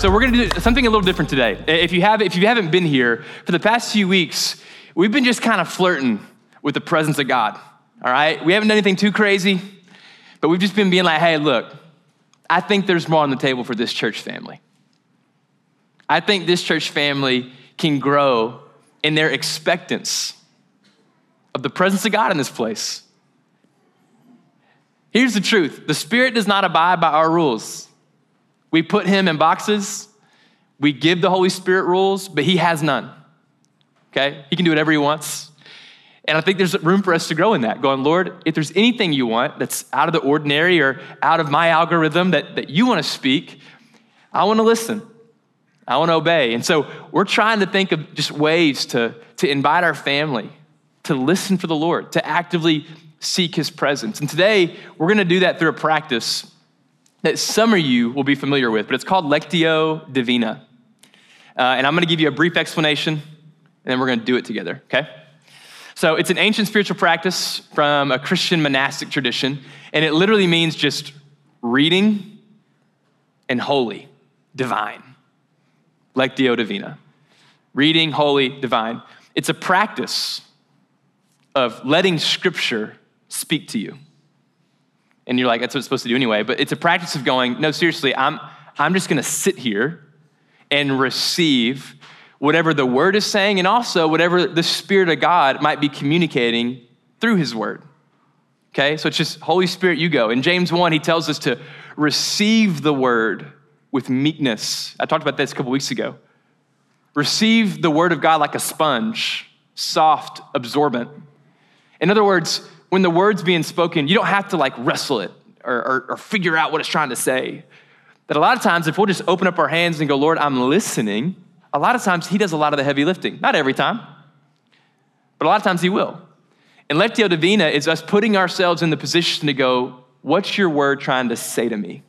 So we're gonna do something a little different today. If you have if you haven't been here for the past few weeks, we've been just kind of flirting with the presence of God. All right, we haven't done anything too crazy, but we've just been being like, hey, look, I think there's more on the table for this church family. I think this church family can grow in their expectance of the presence of God in this place. Here's the truth the Spirit does not abide by our rules. We put Him in boxes, we give the Holy Spirit rules, but He has none. Okay? He can do whatever He wants. And I think there's room for us to grow in that, going, Lord, if there's anything you want that's out of the ordinary or out of my algorithm that, that you want to speak, I want to listen. I want to obey. And so we're trying to think of just ways to, to invite our family to listen for the Lord, to actively seek his presence. And today we're going to do that through a practice that some of you will be familiar with, but it's called Lectio Divina. Uh, and I'm going to give you a brief explanation, and then we're going to do it together, okay? So it's an ancient spiritual practice from a Christian monastic tradition, and it literally means just reading and holy, divine. Lectio Divina. Reading, holy, divine. It's a practice of letting Scripture speak to you. And you're like, that's what it's supposed to do anyway. But it's a practice of going, no, seriously, I'm, I'm just going to sit here and receive whatever the Word is saying and also whatever the Spirit of God might be communicating through His Word. Okay? So it's just, Holy Spirit, you go. In James 1, he tells us to receive the Word with meekness. I talked about this a couple weeks ago. Receive the Word of God like a sponge, soft, absorbent. In other words, when the word's being spoken, you don't have to like wrestle it or, or, or, figure out what it's trying to say. That a lot of times, if we'll just open up our hands and go, Lord, I'm listening, a lot of times He does a lot of the heavy lifting. Not every time, but a lot of times He will. And Lectio Divina is us putting ourselves in the position to go, What's your word trying to say to me?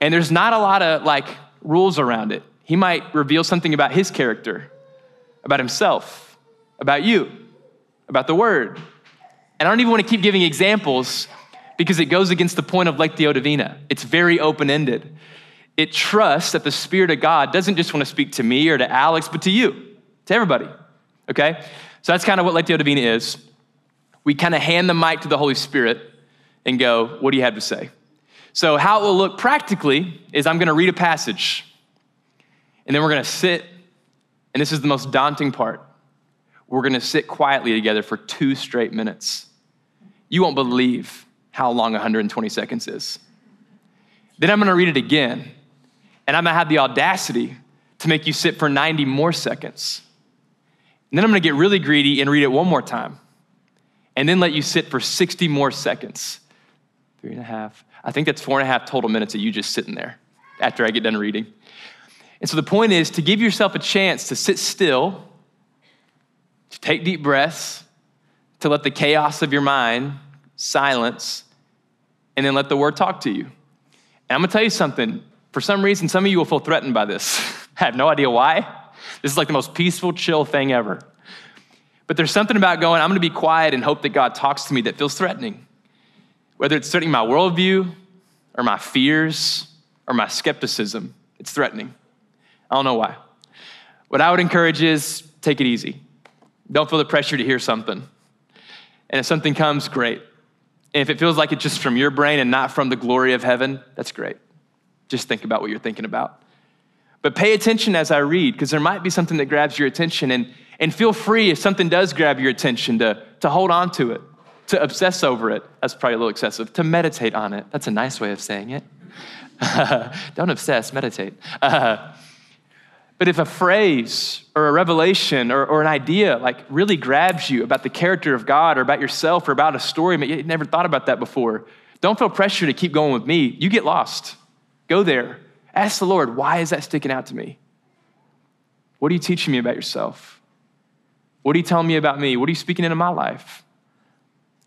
And there's not a lot of like rules around it. He might reveal something about His character, about Himself, about you, about the word. And I don't even want to keep giving examples because it goes against the point of Lectio Divina. It's very open ended. It trusts that the Spirit of God doesn't just want to speak to me or to Alex, but to you, to everybody. Okay? So that's kind of what Lectio Divina is. We kind of hand the mic to the Holy Spirit and go, What do you have to say? So, how it will look practically is I'm going to read a passage, and then we're going to sit, and this is the most daunting part we're going to sit quietly together for two straight minutes. You won't believe how long 120 seconds is. Then I'm going to read it again, and I'm going to have the audacity to make you sit for 90 more seconds. And then I'm going to get really greedy and read it one more time, and then let you sit for 60 more seconds. Three and a half. I think that's four and a half total minutes of you just sitting there after I get done reading. And so the point is to give yourself a chance to sit still to take deep breaths, to let the chaos of your mind silence, and then let the word talk to you. And I'm gonna tell you something. For some reason, some of you will feel threatened by this. I have no idea why. This is like the most peaceful, chill thing ever. But there's something about going, I'm gonna be quiet and hope that God talks to me that feels threatening. Whether it's threatening my worldview or my fears or my skepticism, it's threatening. I don't know why. What I would encourage is take it easy. Don't feel the pressure to hear something. And if something comes, great. And if it feels like it's just from your brain and not from the glory of heaven, that's great. Just think about what you're thinking about. But pay attention as I read, because there might be something that grabs your attention. And, and feel free, if something does grab your attention, to, to hold on to it, to obsess over it. That's probably a little excessive. To meditate on it. That's a nice way of saying it. Don't obsess, meditate. But if a phrase or a revelation or, or, an idea like really grabs you about the character of God or about yourself or about a story, but you never thought about that before, don't feel pressure to keep going with me. You get lost. Go there. Ask the Lord, why is that sticking out to me? What are you teaching me about yourself? What are you telling me about me? What are you speaking into my life?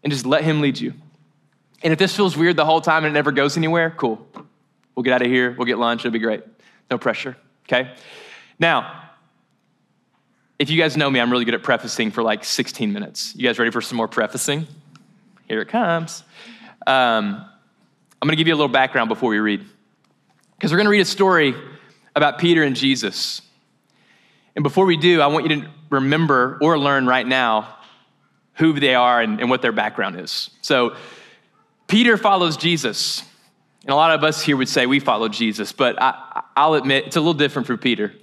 And just let Him lead you. And if this feels weird the whole time and it never goes anywhere, cool. We'll get out of here. We'll get lunch. It'll be great. No pressure, okay? Now, if you guys know me, I'm really good at prefacing for like 16 minutes. You guys ready for some more prefacing? Here it comes. Um, I'm going to give you a little background before we read. because we're going to read a story about Peter and Jesus. And before we do, I want you to remember or learn right now who they are and, and what their background is. So, Peter follows Jesus. And a lot of us here would say we follow Jesus, but I, I'll admit it's a little different for Peter.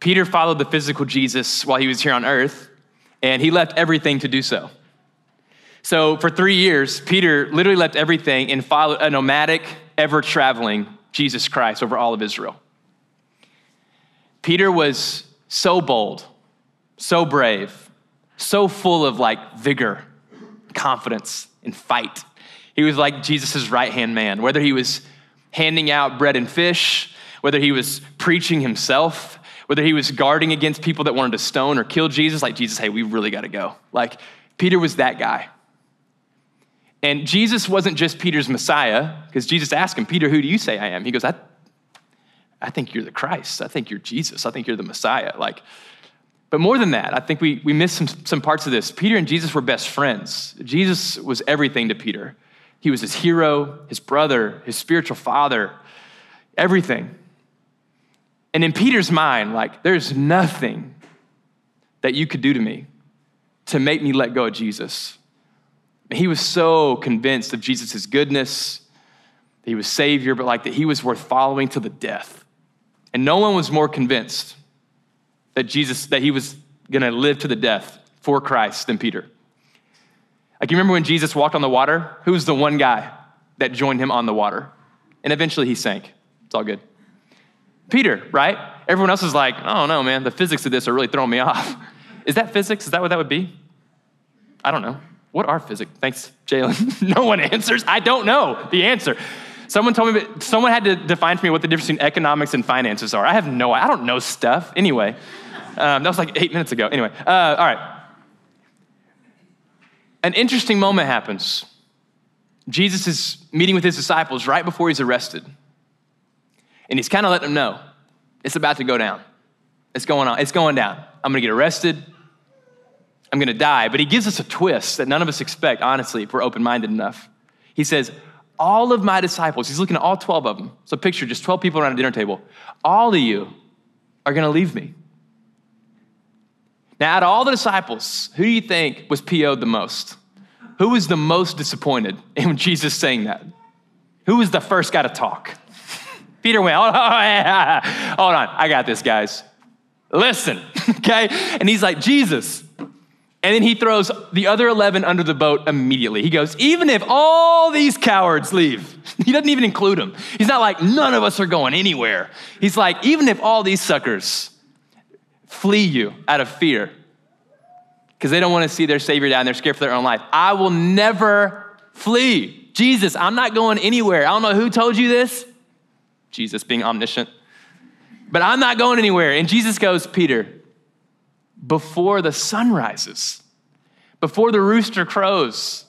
Peter followed the physical Jesus while he was here on earth, and he left everything to do so. So, for three years, Peter literally left everything and followed a nomadic, ever traveling Jesus Christ over all of Israel. Peter was so bold, so brave, so full of like vigor, confidence, and fight. He was like Jesus' right hand man, whether he was handing out bread and fish, whether he was preaching himself, whether he was guarding against people that wanted to stone or kill Jesus, like Jesus, hey, we really got to go. Like Peter was that guy. And Jesus wasn't just Peter's Messiah, because Jesus asked him, Peter, who do you say I am? He goes, I, I think you're the Christ. I think you're Jesus. I think you're the Messiah. Like, but more than that, I think we, we missed some, some parts of this. Peter and Jesus were best friends. Jesus was everything to Peter. He was his hero, his brother, his spiritual father, everything. And in Peter's mind, like, there's nothing that you could do to me to make me let go of Jesus. He was so convinced of Jesus' goodness, that he was Savior, but like that he was worth following to the death. And no one was more convinced that Jesus, that he was gonna live to the death for Christ than Peter. Like you remember when Jesus walked on the water? Who was the one guy that joined him on the water? And eventually he sank. It's all good. Peter, right? Everyone else is like, oh no, man, the physics of this are really throwing me off. Is that physics? Is that what that would be? I don't know. What are physics? Thanks, Jalen. no one answers. I don't know the answer. Someone told me, someone had to define for me what the difference between economics and finances are. I have no, I don't know stuff. Anyway, um, that was like eight minutes ago. Anyway, uh, all right. An interesting moment happens. Jesus is meeting with his disciples right before he's arrested. And he's kind of letting them know it's about to go down. It's going on. It's going down. I'm going to get arrested. I'm going to die. But he gives us a twist that none of us expect, honestly, if we're open minded enough. He says, All of my disciples, he's looking at all 12 of them. So picture just 12 people around a dinner table. All of you are going to leave me. Now, out of all the disciples, who do you think was PO'd the most? Who was the most disappointed in Jesus saying that? Who was the first guy to talk? Peter went, hold on, hold on, I got this, guys. Listen, okay? And he's like, Jesus, and then he throws the other 11 under the boat immediately. He goes, Even if all these cowards leave, he doesn't even include them. He's not like, None of us are going anywhere. He's like, Even if all these suckers flee you out of fear, because they don't want to see their Savior die and they're scared for their own life, I will never flee. Jesus, I'm not going anywhere. I don't know who told you this. Jesus being omniscient. But I'm not going anywhere. And Jesus goes, Peter, before the sun rises, before the rooster crows.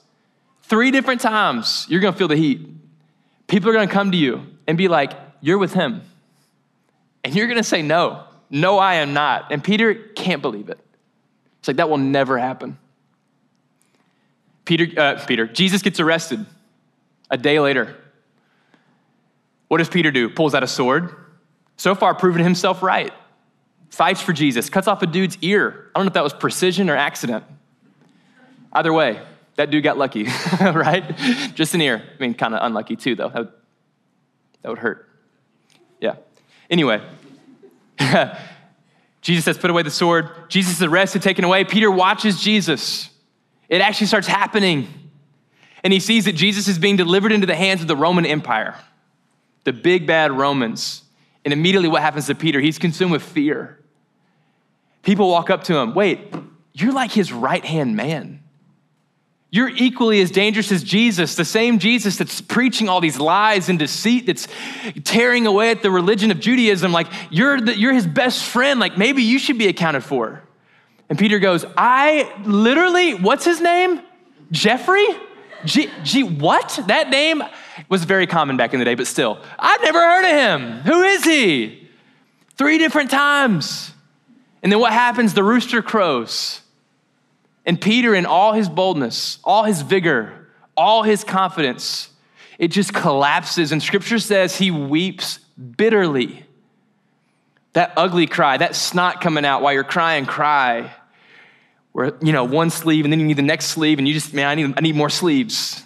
Three different times, you're gonna feel the heat. People are gonna come to you and be like, You're with him. And you're gonna say, No, no, I am not. And Peter can't believe it. It's like, That will never happen. Peter, uh, Peter, Jesus gets arrested a day later. What does Peter do? Pulls out a sword. So far, proven himself right fights for Jesus, cuts off a dude's ear. I don't know if that was precision or accident. Either way, that dude got lucky, right? Just an ear. I mean, kind of unlucky too, though. That would, that would hurt. Yeah. Anyway, Jesus says, put away the sword. Jesus is arrested, taken away. Peter watches Jesus. It actually starts happening. And he sees that Jesus is being delivered into the hands of the Roman Empire, the big bad Romans. And immediately, what happens to Peter? He's consumed with fear. People walk up to him, wait, you're like his right hand man. You're equally as dangerous as Jesus, the same Jesus that's preaching all these lies and deceit, that's tearing away at the religion of Judaism. Like, you're, the, you're his best friend. Like, maybe you should be accounted for. And Peter goes, I literally, what's his name? Jeffrey? G, G, what? That name was very common back in the day, but still, I've never heard of him. Who is he? Three different times. And then what happens? The rooster crows. And Peter, in all his boldness, all his vigor, all his confidence, it just collapses. And scripture says he weeps bitterly. That ugly cry, that snot coming out while you're crying, cry. Where, you know, one sleeve and then you need the next sleeve, and you just, man, I need, I need more sleeves.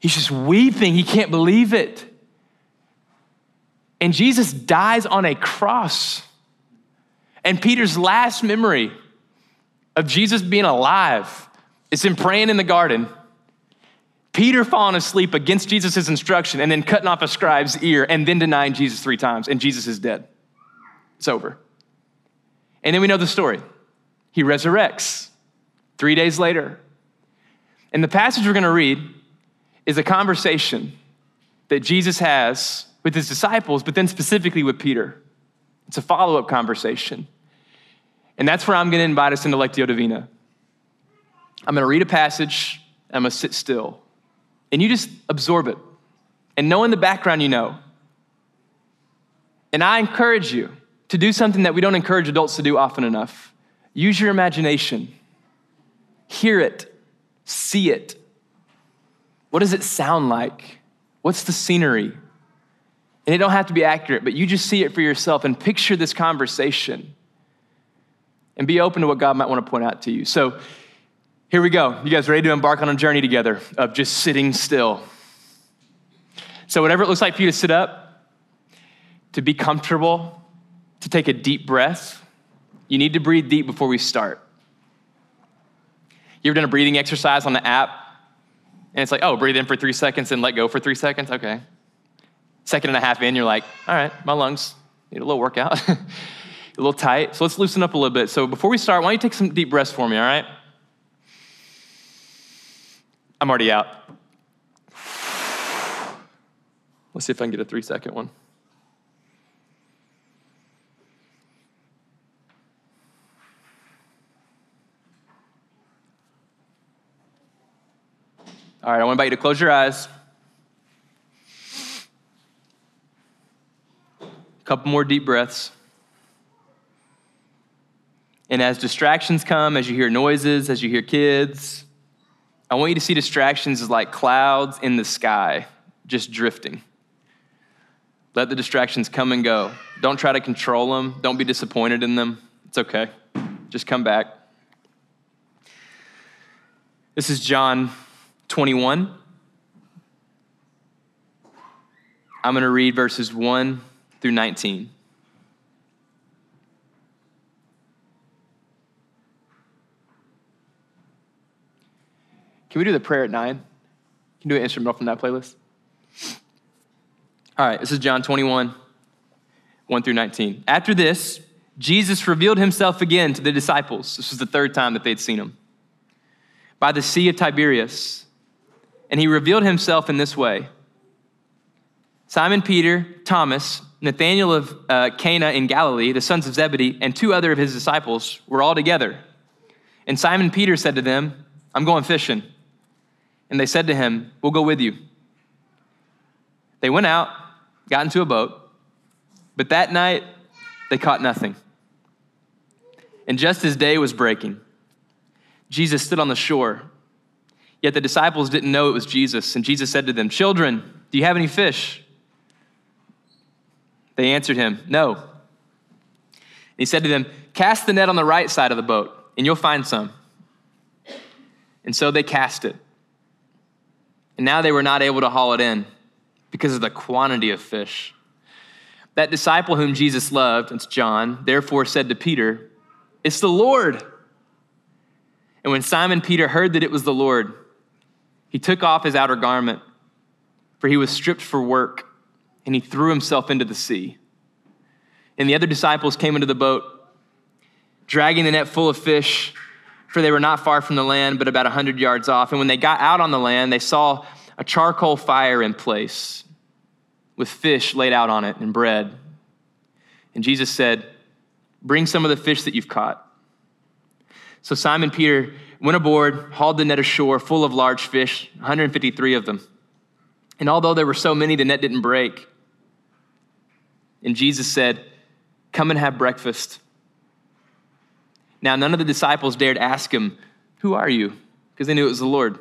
He's just weeping. He can't believe it. And Jesus dies on a cross. And Peter's last memory of Jesus being alive is him praying in the garden. Peter falling asleep against Jesus' instruction and then cutting off a scribe's ear and then denying Jesus three times, and Jesus is dead. It's over. And then we know the story. He resurrects three days later. And the passage we're going to read is a conversation that Jesus has with his disciples, but then specifically with Peter. It's a follow up conversation. And that's where I'm going to invite us into Lectio Divina. I'm going to read a passage, I'm going to sit still. And you just absorb it. And know in the background you know. And I encourage you to do something that we don't encourage adults to do often enough use your imagination, hear it, see it. What does it sound like? What's the scenery? And it don't have to be accurate, but you just see it for yourself and picture this conversation and be open to what God might want to point out to you. So here we go. You guys ready to embark on a journey together of just sitting still? So, whatever it looks like for you to sit up, to be comfortable, to take a deep breath, you need to breathe deep before we start. You ever done a breathing exercise on the app? And it's like, oh, breathe in for three seconds and let go for three seconds? Okay. Second and a half in, you're like, all right, my lungs need a little workout, a little tight. So let's loosen up a little bit. So before we start, why don't you take some deep breaths for me, all right? I'm already out. Let's see if I can get a three second one. All right, I want to invite you to close your eyes. A couple more deep breaths. And as distractions come, as you hear noises, as you hear kids, I want you to see distractions as like clouds in the sky, just drifting. Let the distractions come and go. Don't try to control them. Don't be disappointed in them. It's okay. Just come back. This is John 21. I'm going to read verses 1 through 19. Can we do the prayer at nine? Can you do an instrumental from that playlist? All right, this is John 21, 1 through 19. After this, Jesus revealed himself again to the disciples. This was the third time that they'd seen him. By the Sea of Tiberias. And he revealed himself in this way Simon Peter, Thomas, Nathanael of uh, Cana in Galilee, the sons of Zebedee, and two other of his disciples were all together. And Simon Peter said to them, I'm going fishing. And they said to him, We'll go with you. They went out, got into a boat, but that night they caught nothing. And just as day was breaking, Jesus stood on the shore. Yet the disciples didn't know it was Jesus. And Jesus said to them, Children, do you have any fish? They answered him, No. And he said to them, Cast the net on the right side of the boat, and you'll find some. And so they cast it. And now they were not able to haul it in because of the quantity of fish. That disciple whom Jesus loved, it's John, therefore said to Peter, It's the Lord. And when Simon Peter heard that it was the Lord, he took off his outer garment, for he was stripped for work, and he threw himself into the sea. And the other disciples came into the boat, dragging the net full of fish for they were not far from the land, but about a hundred yards off. And when they got out on the land, they saw a charcoal fire in place with fish laid out on it and bread. And Jesus said, Bring some of the fish that you've caught. So Simon Peter went aboard, hauled the net ashore full of large fish, 153 of them. And although there were so many, the net didn't break. And Jesus said, Come and have breakfast. Now, none of the disciples dared ask him, Who are you? Because they knew it was the Lord.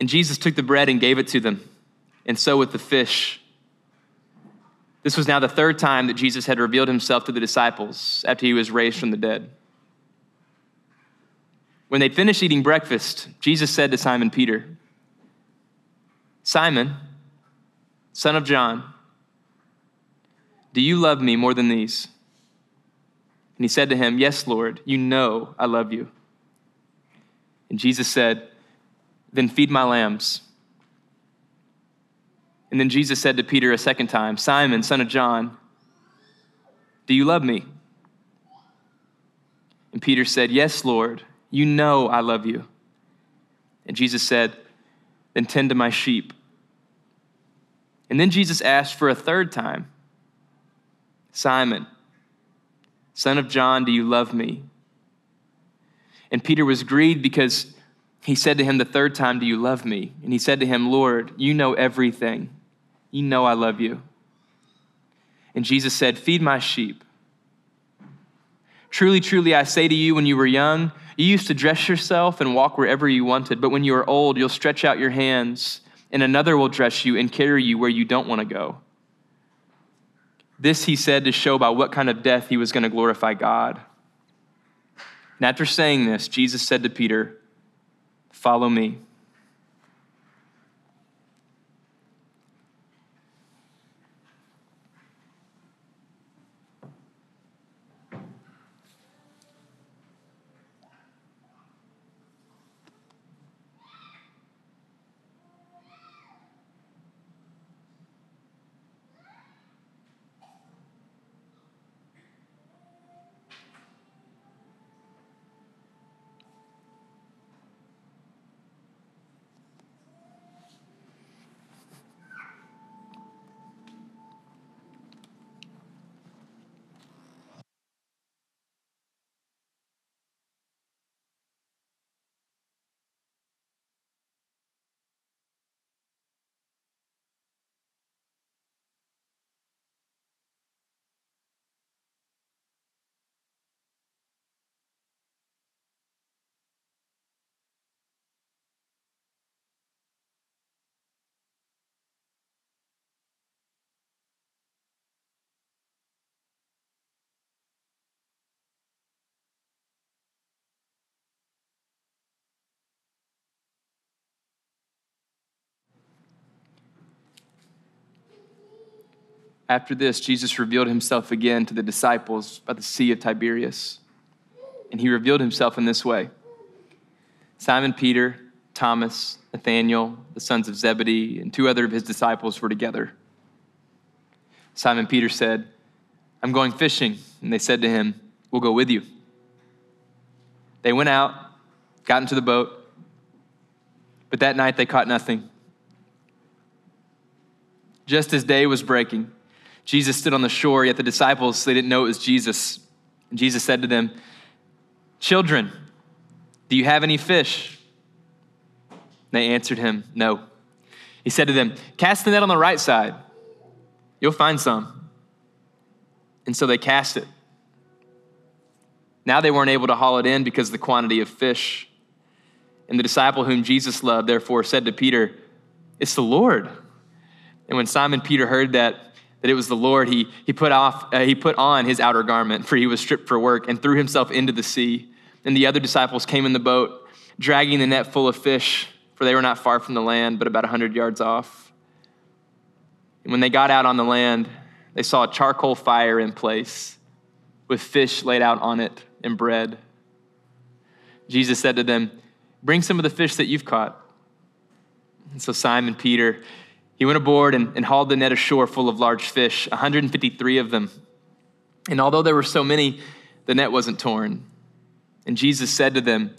And Jesus took the bread and gave it to them, and so with the fish. This was now the third time that Jesus had revealed himself to the disciples after he was raised from the dead. When they finished eating breakfast, Jesus said to Simon Peter, Simon, son of John, do you love me more than these? And he said to him, Yes, Lord, you know I love you. And Jesus said, Then feed my lambs. And then Jesus said to Peter a second time, Simon, son of John, do you love me? And Peter said, Yes, Lord, you know I love you. And Jesus said, Then tend to my sheep. And then Jesus asked for a third time, Simon, son of John, do you love me? And Peter was grieved because he said to him the third time, Do you love me? And he said to him, Lord, you know everything. You know I love you. And Jesus said, Feed my sheep. Truly, truly, I say to you, when you were young, you used to dress yourself and walk wherever you wanted. But when you are old, you'll stretch out your hands, and another will dress you and carry you where you don't want to go. This he said to show by what kind of death he was going to glorify God. And after saying this, Jesus said to Peter, Follow me. After this, Jesus revealed himself again to the disciples by the Sea of Tiberias. And he revealed himself in this way Simon Peter, Thomas, Nathanael, the sons of Zebedee, and two other of his disciples were together. Simon Peter said, I'm going fishing. And they said to him, We'll go with you. They went out, got into the boat, but that night they caught nothing. Just as day was breaking, Jesus stood on the shore, yet the disciples, they didn't know it was Jesus. And Jesus said to them, Children, do you have any fish? They answered him, No. He said to them, Cast the net on the right side. You'll find some. And so they cast it. Now they weren't able to haul it in because of the quantity of fish. And the disciple whom Jesus loved, therefore, said to Peter, It's the Lord. And when Simon Peter heard that, that it was the Lord, he, he, put off, uh, he put on his outer garment, for he was stripped for work, and threw himself into the sea. And the other disciples came in the boat, dragging the net full of fish, for they were not far from the land, but about a 100 yards off. And when they got out on the land, they saw a charcoal fire in place, with fish laid out on it and bread. Jesus said to them, Bring some of the fish that you've caught. And so Simon Peter, he went aboard and, and hauled the net ashore full of large fish, 153 of them. And although there were so many, the net wasn't torn. And Jesus said to them,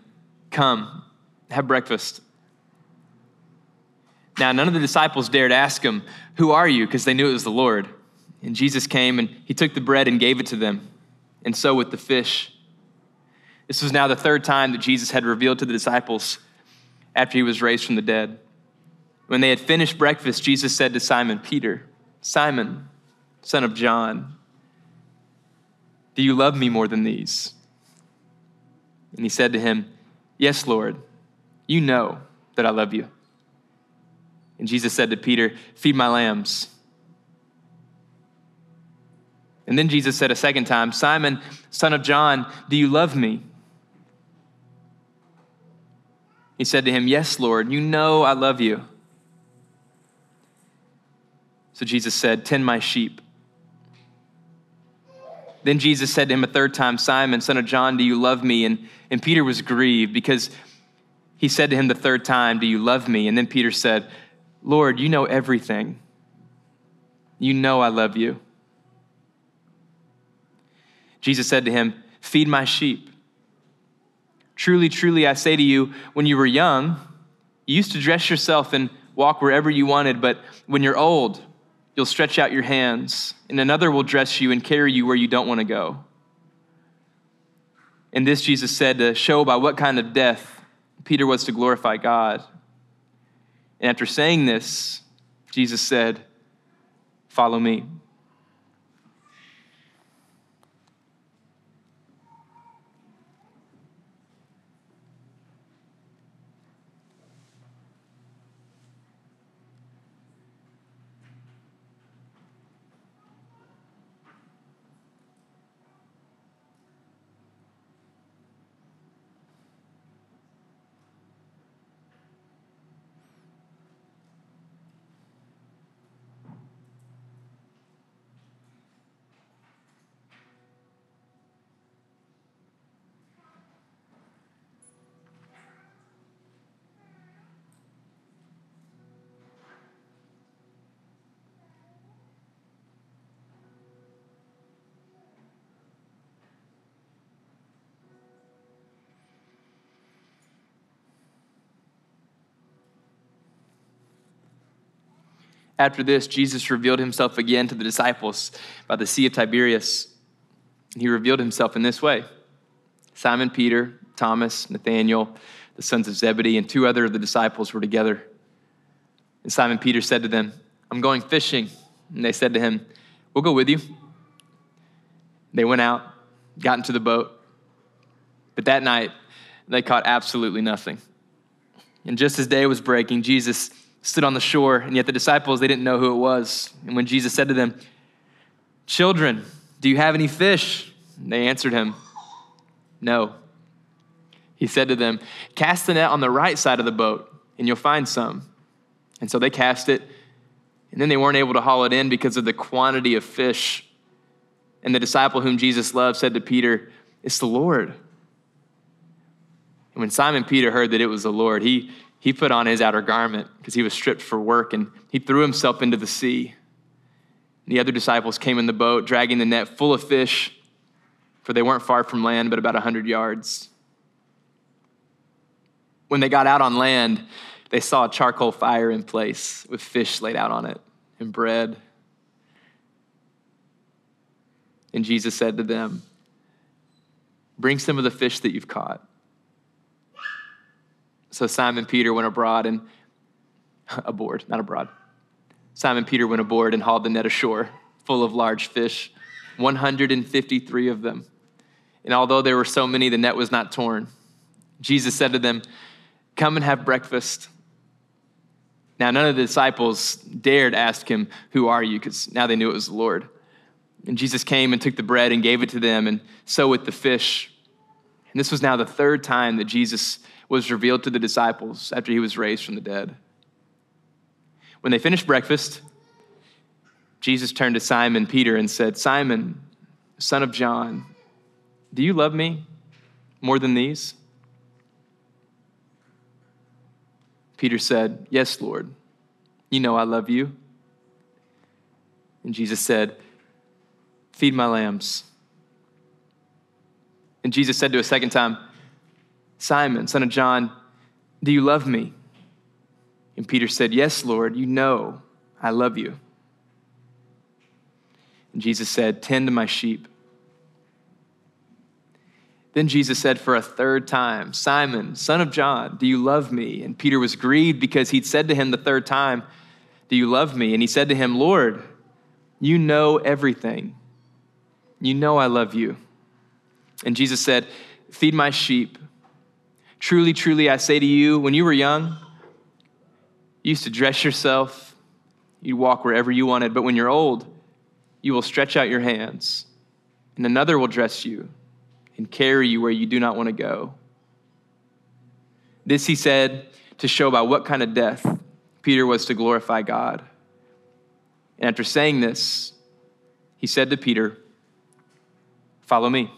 Come, have breakfast. Now, none of the disciples dared ask him, Who are you? because they knew it was the Lord. And Jesus came and he took the bread and gave it to them, and so with the fish. This was now the third time that Jesus had revealed to the disciples after he was raised from the dead. When they had finished breakfast, Jesus said to Simon Peter, Simon, son of John, do you love me more than these? And he said to him, Yes, Lord, you know that I love you. And Jesus said to Peter, Feed my lambs. And then Jesus said a second time, Simon, son of John, do you love me? He said to him, Yes, Lord, you know I love you. So Jesus said, Tend my sheep. Then Jesus said to him a third time, Simon, son of John, do you love me? And, and Peter was grieved because he said to him the third time, Do you love me? And then Peter said, Lord, you know everything. You know I love you. Jesus said to him, Feed my sheep. Truly, truly, I say to you, when you were young, you used to dress yourself and walk wherever you wanted, but when you're old, you'll stretch out your hands, and another will dress you and carry you where you don't want to go. And this Jesus said to show by what kind of death Peter was to glorify God. And after saying this, Jesus said, Follow me. After this, Jesus revealed himself again to the disciples by the Sea of Tiberias. He revealed himself in this way Simon Peter, Thomas, Nathanael, the sons of Zebedee, and two other of the disciples were together. And Simon Peter said to them, I'm going fishing. And they said to him, We'll go with you. They went out, got into the boat. But that night, they caught absolutely nothing. And just as day was breaking, Jesus stood on the shore, and yet the disciples, they didn't know who it was. And when Jesus said to them, Children, do you have any fish? And they answered him, No. He said to them, Cast the net on the right side of the boat, and you'll find some. And so they cast it, and then they weren't able to haul it in because of the quantity of fish. And the disciple whom Jesus loved said to Peter, It's the Lord. And when Simon Peter heard that it was the Lord, he, he put on his outer garment because he was stripped for work and he threw himself into the sea. The other disciples came in the boat, dragging the net full of fish, for they weren't far from land, but about a 100 yards. When they got out on land, they saw a charcoal fire in place with fish laid out on it and bread. And Jesus said to them, Bring some of the fish that you've caught. So Simon Peter went abroad and aboard, not abroad. Simon Peter went aboard and hauled the net ashore, full of large fish, 153 of them. And although there were so many, the net was not torn. Jesus said to them, Come and have breakfast. Now, none of the disciples dared ask him, Who are you? Because now they knew it was the Lord. And Jesus came and took the bread and gave it to them, and so with the fish. And this was now the third time that Jesus was revealed to the disciples after he was raised from the dead. When they finished breakfast, Jesus turned to Simon Peter and said, Simon, son of John, do you love me more than these? Peter said, Yes, Lord. You know I love you. And Jesus said, Feed my lambs. And Jesus said to a second time, Simon, son of John, do you love me? And Peter said, Yes, Lord, you know I love you. And Jesus said, Tend to my sheep. Then Jesus said for a third time, Simon, son of John, do you love me? And Peter was grieved because he'd said to him the third time, Do you love me? And he said to him, Lord, you know everything. You know I love you. And Jesus said, Feed my sheep. Truly, truly, I say to you, when you were young, You used to dress yourself, you'd walk wherever you wanted, but when you're old, you will stretch out your hands, and another will dress you and carry you where you do not want to go. This he said to show by what kind of death Peter was to glorify God. And after saying this, he said to Peter, Follow me.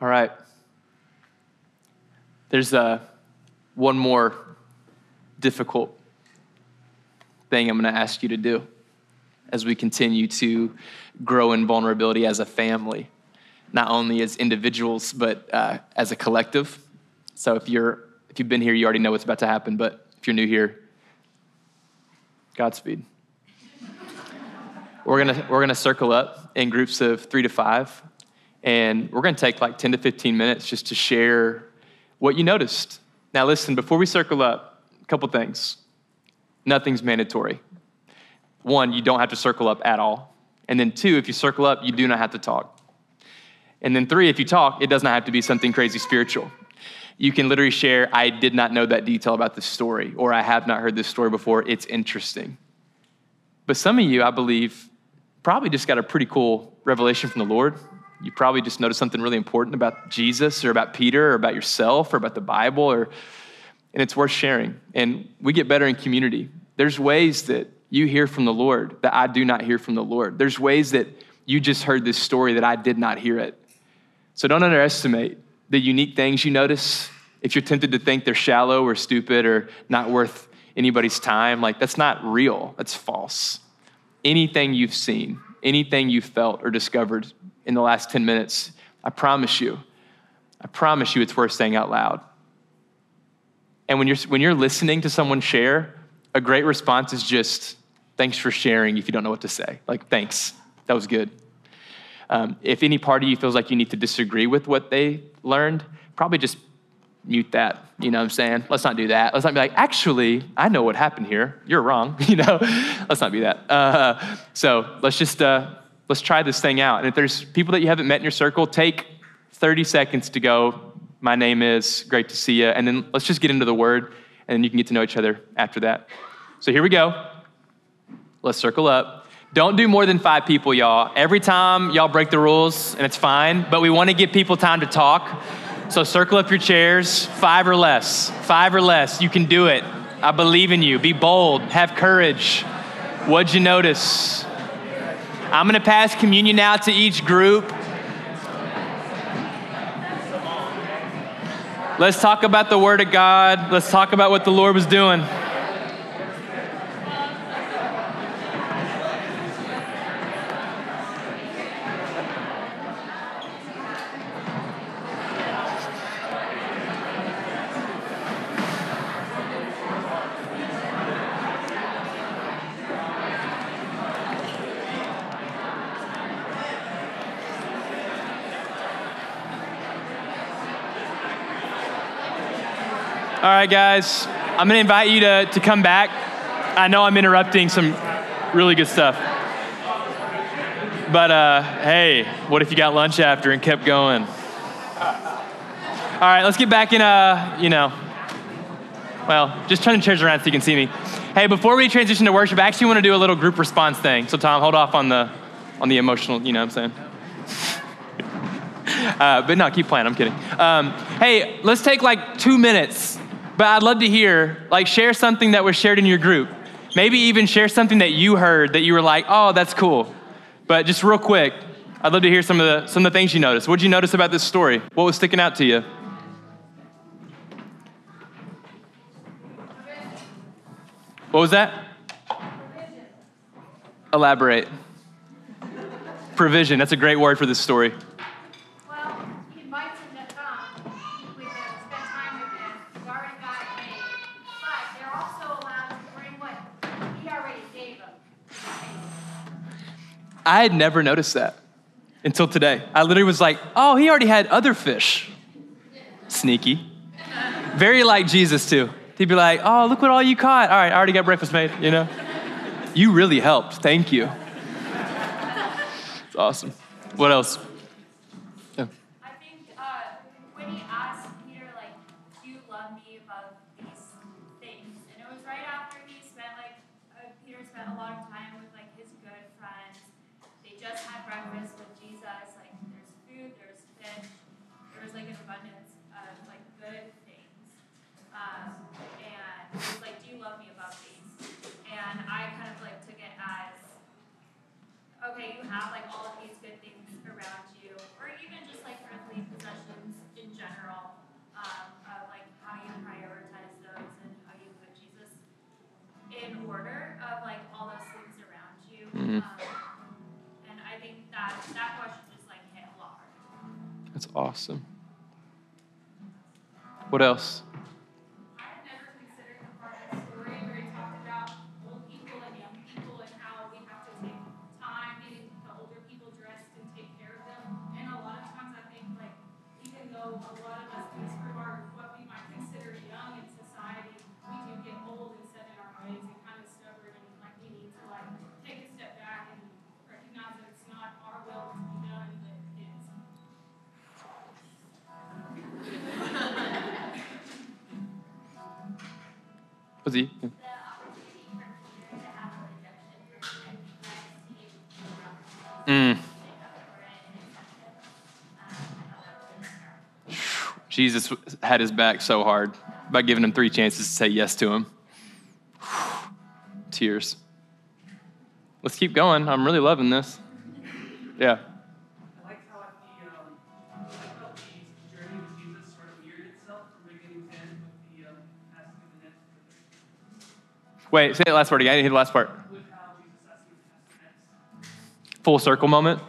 All right. There's uh, one more difficult thing I'm going to ask you to do as we continue to grow in vulnerability as a family, not only as individuals, but uh, as a collective. So if you're if you've been here, you already know what's about to happen. But if you're new here, Godspeed. we're gonna we're gonna circle up in groups of three to five. And we're going to take like 10 to 15 minutes just to share what you noticed. Now, listen, before we circle up, a couple things. Nothing's mandatory. One, you don't have to circle up at all. And then two, if you circle up, you do not have to talk. And then three, if you talk, it does not have to be something crazy spiritual. You can literally share, I did not know that detail about this story, or I have not heard this story before. It's interesting. But some of you, I believe, probably just got a pretty cool revelation from the Lord you probably just noticed something really important about Jesus or about Peter or about yourself or about the Bible or and it's worth sharing. And we get better in community. There's ways that you hear from the Lord that I do not hear from the Lord. There's ways that you just heard this story that I did not hear it. So don't underestimate the unique things you notice. If you're tempted to think they're shallow or stupid or not worth anybody's time, like that's not real. That's false. Anything you've seen, anything you've felt or discovered in the last 10 minutes, I promise you, I promise you it's worth saying out loud. And when you're, when you're listening to someone share, a great response is just, thanks for sharing if you don't know what to say. Like, thanks, that was good. Um, if any part of you feels like you need to disagree with what they learned, probably just mute that. You know what I'm saying? Let's not do that. Let's not be like, actually, I know what happened here. You're wrong. You know, let's not be that. Uh, so let's just uh, let's try this thing out. And if there's people that you haven't met in your circle, take 30 seconds to go, my name is, great to see you. And then let's just get into the word, and you can get to know each other after that. So here we go. Let's circle up. Don't do more than five people, y'all. Every time y'all break the rules, and it's fine, but we want to give people time to talk. So circle up your chairs, five or less. Five or less. You can do it. I believe in you. Be bold. Have courage. What'd you notice? I'm going to pass communion now to each group. Let's talk about the Word of God. Let's talk about what the Lord was doing. All right, guys, I'm going to invite you to, to come back. I know I'm interrupting some really good stuff. But uh, hey, what if you got lunch after and kept going? All right, let's get back in, uh, you know, well, just turn the chairs around so you can see me. Hey, before we transition to worship, I actually want to do a little group response thing. So, Tom, hold off on the, on the emotional, you know what I'm saying? Uh, but no, keep playing. I'm kidding. Um, hey, let's take like two minutes but I'd love to hear, like, share something that was shared in your group. Maybe even share something that you heard that you were like, oh, that's cool. But just real quick, I'd love to hear some of the, some of the things you noticed. What did you notice about this story? What was sticking out to you? What was that? Elaborate. Provision. That's a great word for this story. I had never noticed that until today. I literally was like, oh, he already had other fish. Sneaky. Very like Jesus, too. He'd be like, oh, look what all you caught. All right, I already got breakfast made, you know? You really helped. Thank you. It's awesome. What else? That's awesome. What else? From next team Mm. Jesus had his back so hard by giving him three chances to say yes to him. Tears. Let's keep going. I'm really loving this. Yeah. Wait, say the last part again. I didn't hear the last part. Full circle moment.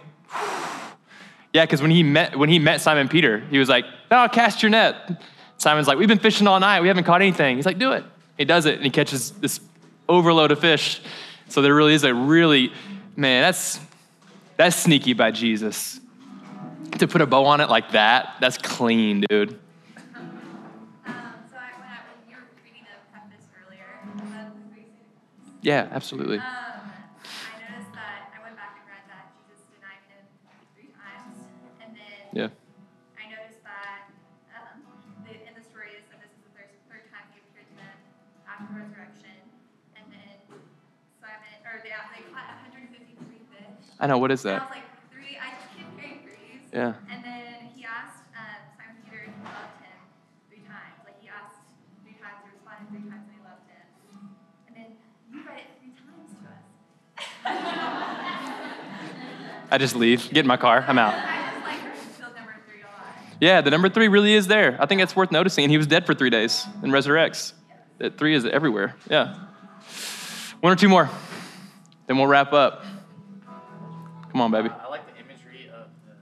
Yeah, because when he met when he met Simon Peter, he was like, "No, cast your net." Simon's like, "We've been fishing all night. We haven't caught anything." He's like, "Do it." He does it, and he catches this overload of fish. So there really is a really, man, that's that's sneaky by Jesus. To put a bow on it like that, that's clean, dude. Yeah, absolutely. um, I noticed that I went back and read that Jesus denied him three times, and then Yeah. I noticed that um, the, in the story is that this is the third, third time he appeared to them after resurrection, and then Simon or they they caught 153 fish. I know. What is And I that? was like three. I just hearing threes. Yeah. I just leave, get in my car, I'm out. I just like filled number three a lot. Yeah, the number three really is there. I think that's worth noticing. And he was dead for three days and resurrects. That three is everywhere. Yeah. One or two more, then we'll wrap up. Come on, baby. Uh, I like the imagery of the.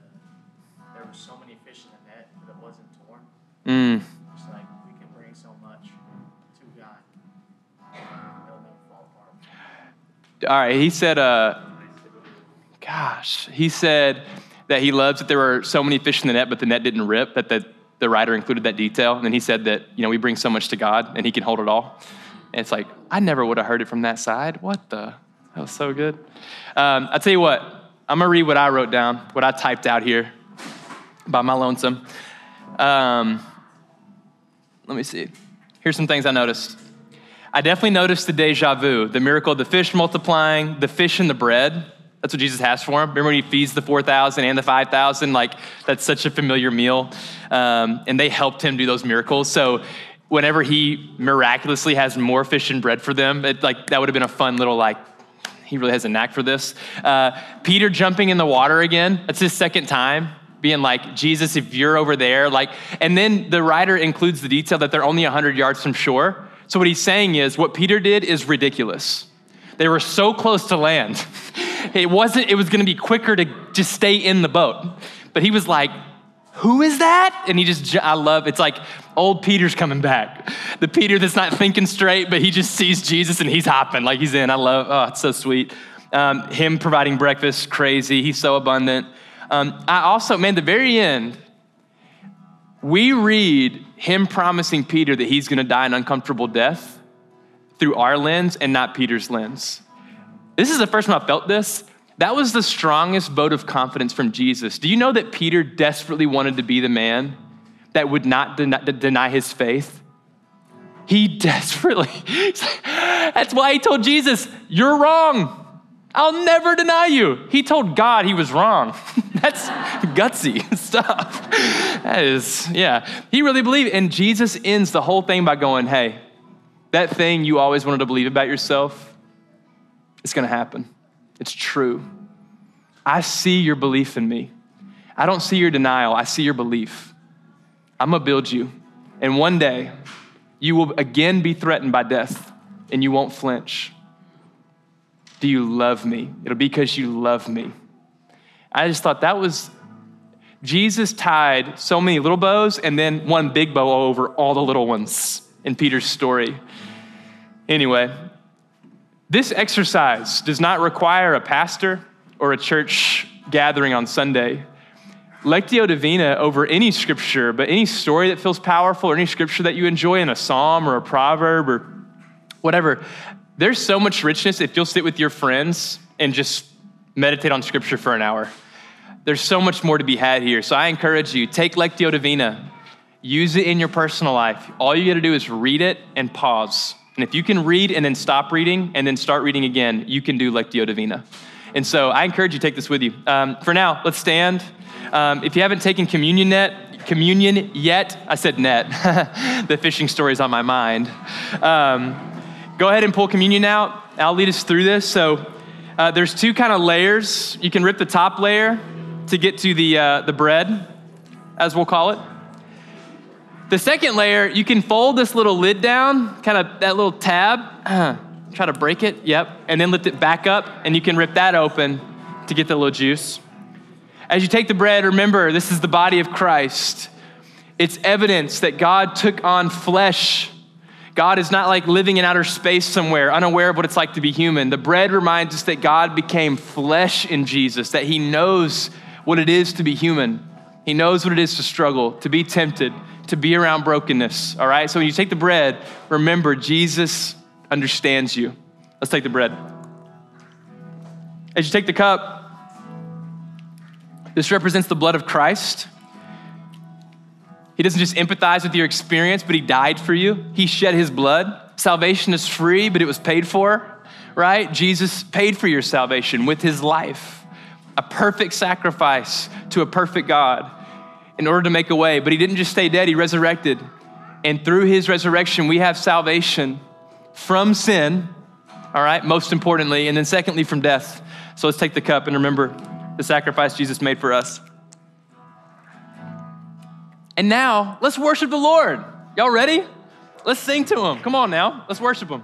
There were so many fish in the net, but it wasn't torn. Mm. It's like we can bring so much to God. It'll never fall apart. All right, he said, uh, gosh, he said that he loves that there were so many fish in the net, but the net didn't rip, that the, the writer included that detail. And then he said that, you know, we bring so much to God and he can hold it all. And it's like, I never would have heard it from that side. What the? That was so good. Um, I'll tell you what, I'm going to read what I wrote down, what I typed out here by my lonesome. Um, let me see. Here's some things I noticed. I definitely noticed the deja vu, the miracle of the fish multiplying, the fish and the bread. That's what Jesus has for him. Remember when he feeds the 4,000 and the 5,000? Like, that's such a familiar meal. Um, and they helped him do those miracles. So whenever he miraculously has more fish and bread for them, it, like that would have been a fun little like. He really has a knack for this. Uh, Peter jumping in the water again. That's his second time being like, Jesus, if you're over there, like, and then the writer includes the detail that they're only 100 yards from shore. So what he's saying is what Peter did is ridiculous. They were so close to land. It wasn't, it was gonna be quicker to just stay in the boat. But he was like, who is that? And he just, I love, it's like old Peter's coming back. The Peter that's not thinking straight, but he just sees Jesus and he's hopping like he's in. I love, oh, it's so sweet. Um, him providing breakfast, crazy. He's so abundant. Um, I also, man, the very end, we read him promising Peter that he's gonna die an uncomfortable death through our lens and not Peter's lens. This is the first time I felt this. That was the strongest vote of confidence from Jesus. Do you know that Peter desperately wanted to be the man that would not deny, his faith? He desperately, that's why he told Jesus, You're wrong. I'll never deny you. He told God he was wrong. That's gutsy stuff. That is, yeah. He really believed. And Jesus ends the whole thing by going, Hey, that thing you always wanted to believe about yourself, it's going to happen. It's true. I see your belief in me. I don't see your denial, I see your belief. I'm going to build you. And one day, you will again be threatened by death, and you won't flinch. Do you love me? It'll be because you love me. I just thought that was Jesus tied so many little bows and then one big bow over all the little ones in Peter's story. Anyway, this exercise does not require a pastor or a church gathering on Sunday. Lectio Divina over any scripture, but any story that feels powerful or any scripture that you enjoy in a psalm or a proverb or whatever, there's so much richness if you'll sit with your friends and just meditate on scripture for an hour. There's so much more to be had here. So I encourage you, take Lectio Divina, use it in your personal life. All you gotta do is read it and pause. And if you can read and then stop reading and then start reading again, you can do Lectio Divina. And so I encourage you to take this with you. Um, for now, let's stand. Um, if you haven't taken communion yet, communion yet, I said net. the fishing story is on my mind. Um, go ahead and pull communion out. I'll lead us through this. So uh, there's two kind of layers. You can rip the top layer to get to the, uh, the bread, as we'll call it. The second layer, you can fold this little lid down, kind of that little tab, uh, try to break it, yep, and then lift it back up, and you can rip that open to get the little juice. As you take the bread, remember this is the body of Christ. It's evidence that God took on flesh God is not like living in outer space somewhere, unaware of what it's like to be human. The bread reminds us that God became flesh in Jesus, that He knows what it is to be human. He knows what it is to struggle, to be tempted, to be around brokenness. All right? So when you take the bread, remember Jesus understands you. Let's take the bread. As you take the cup, this represents the blood of Christ. He doesn't just empathize with your experience, but He died for you. He shed His blood. Salvation is free, but it was paid for, right? Jesus paid for your salvation with His life, a perfect sacrifice to a perfect God in order to make a way. But He didn't just stay dead, He resurrected. And through His resurrection, we have salvation from sin, all right, most importantly, and then secondly, from death. So let's take the cup and remember the sacrifice Jesus made for us. And now, let's worship the Lord. Y'all ready? Let's sing to him. Come on now. Let's worship him.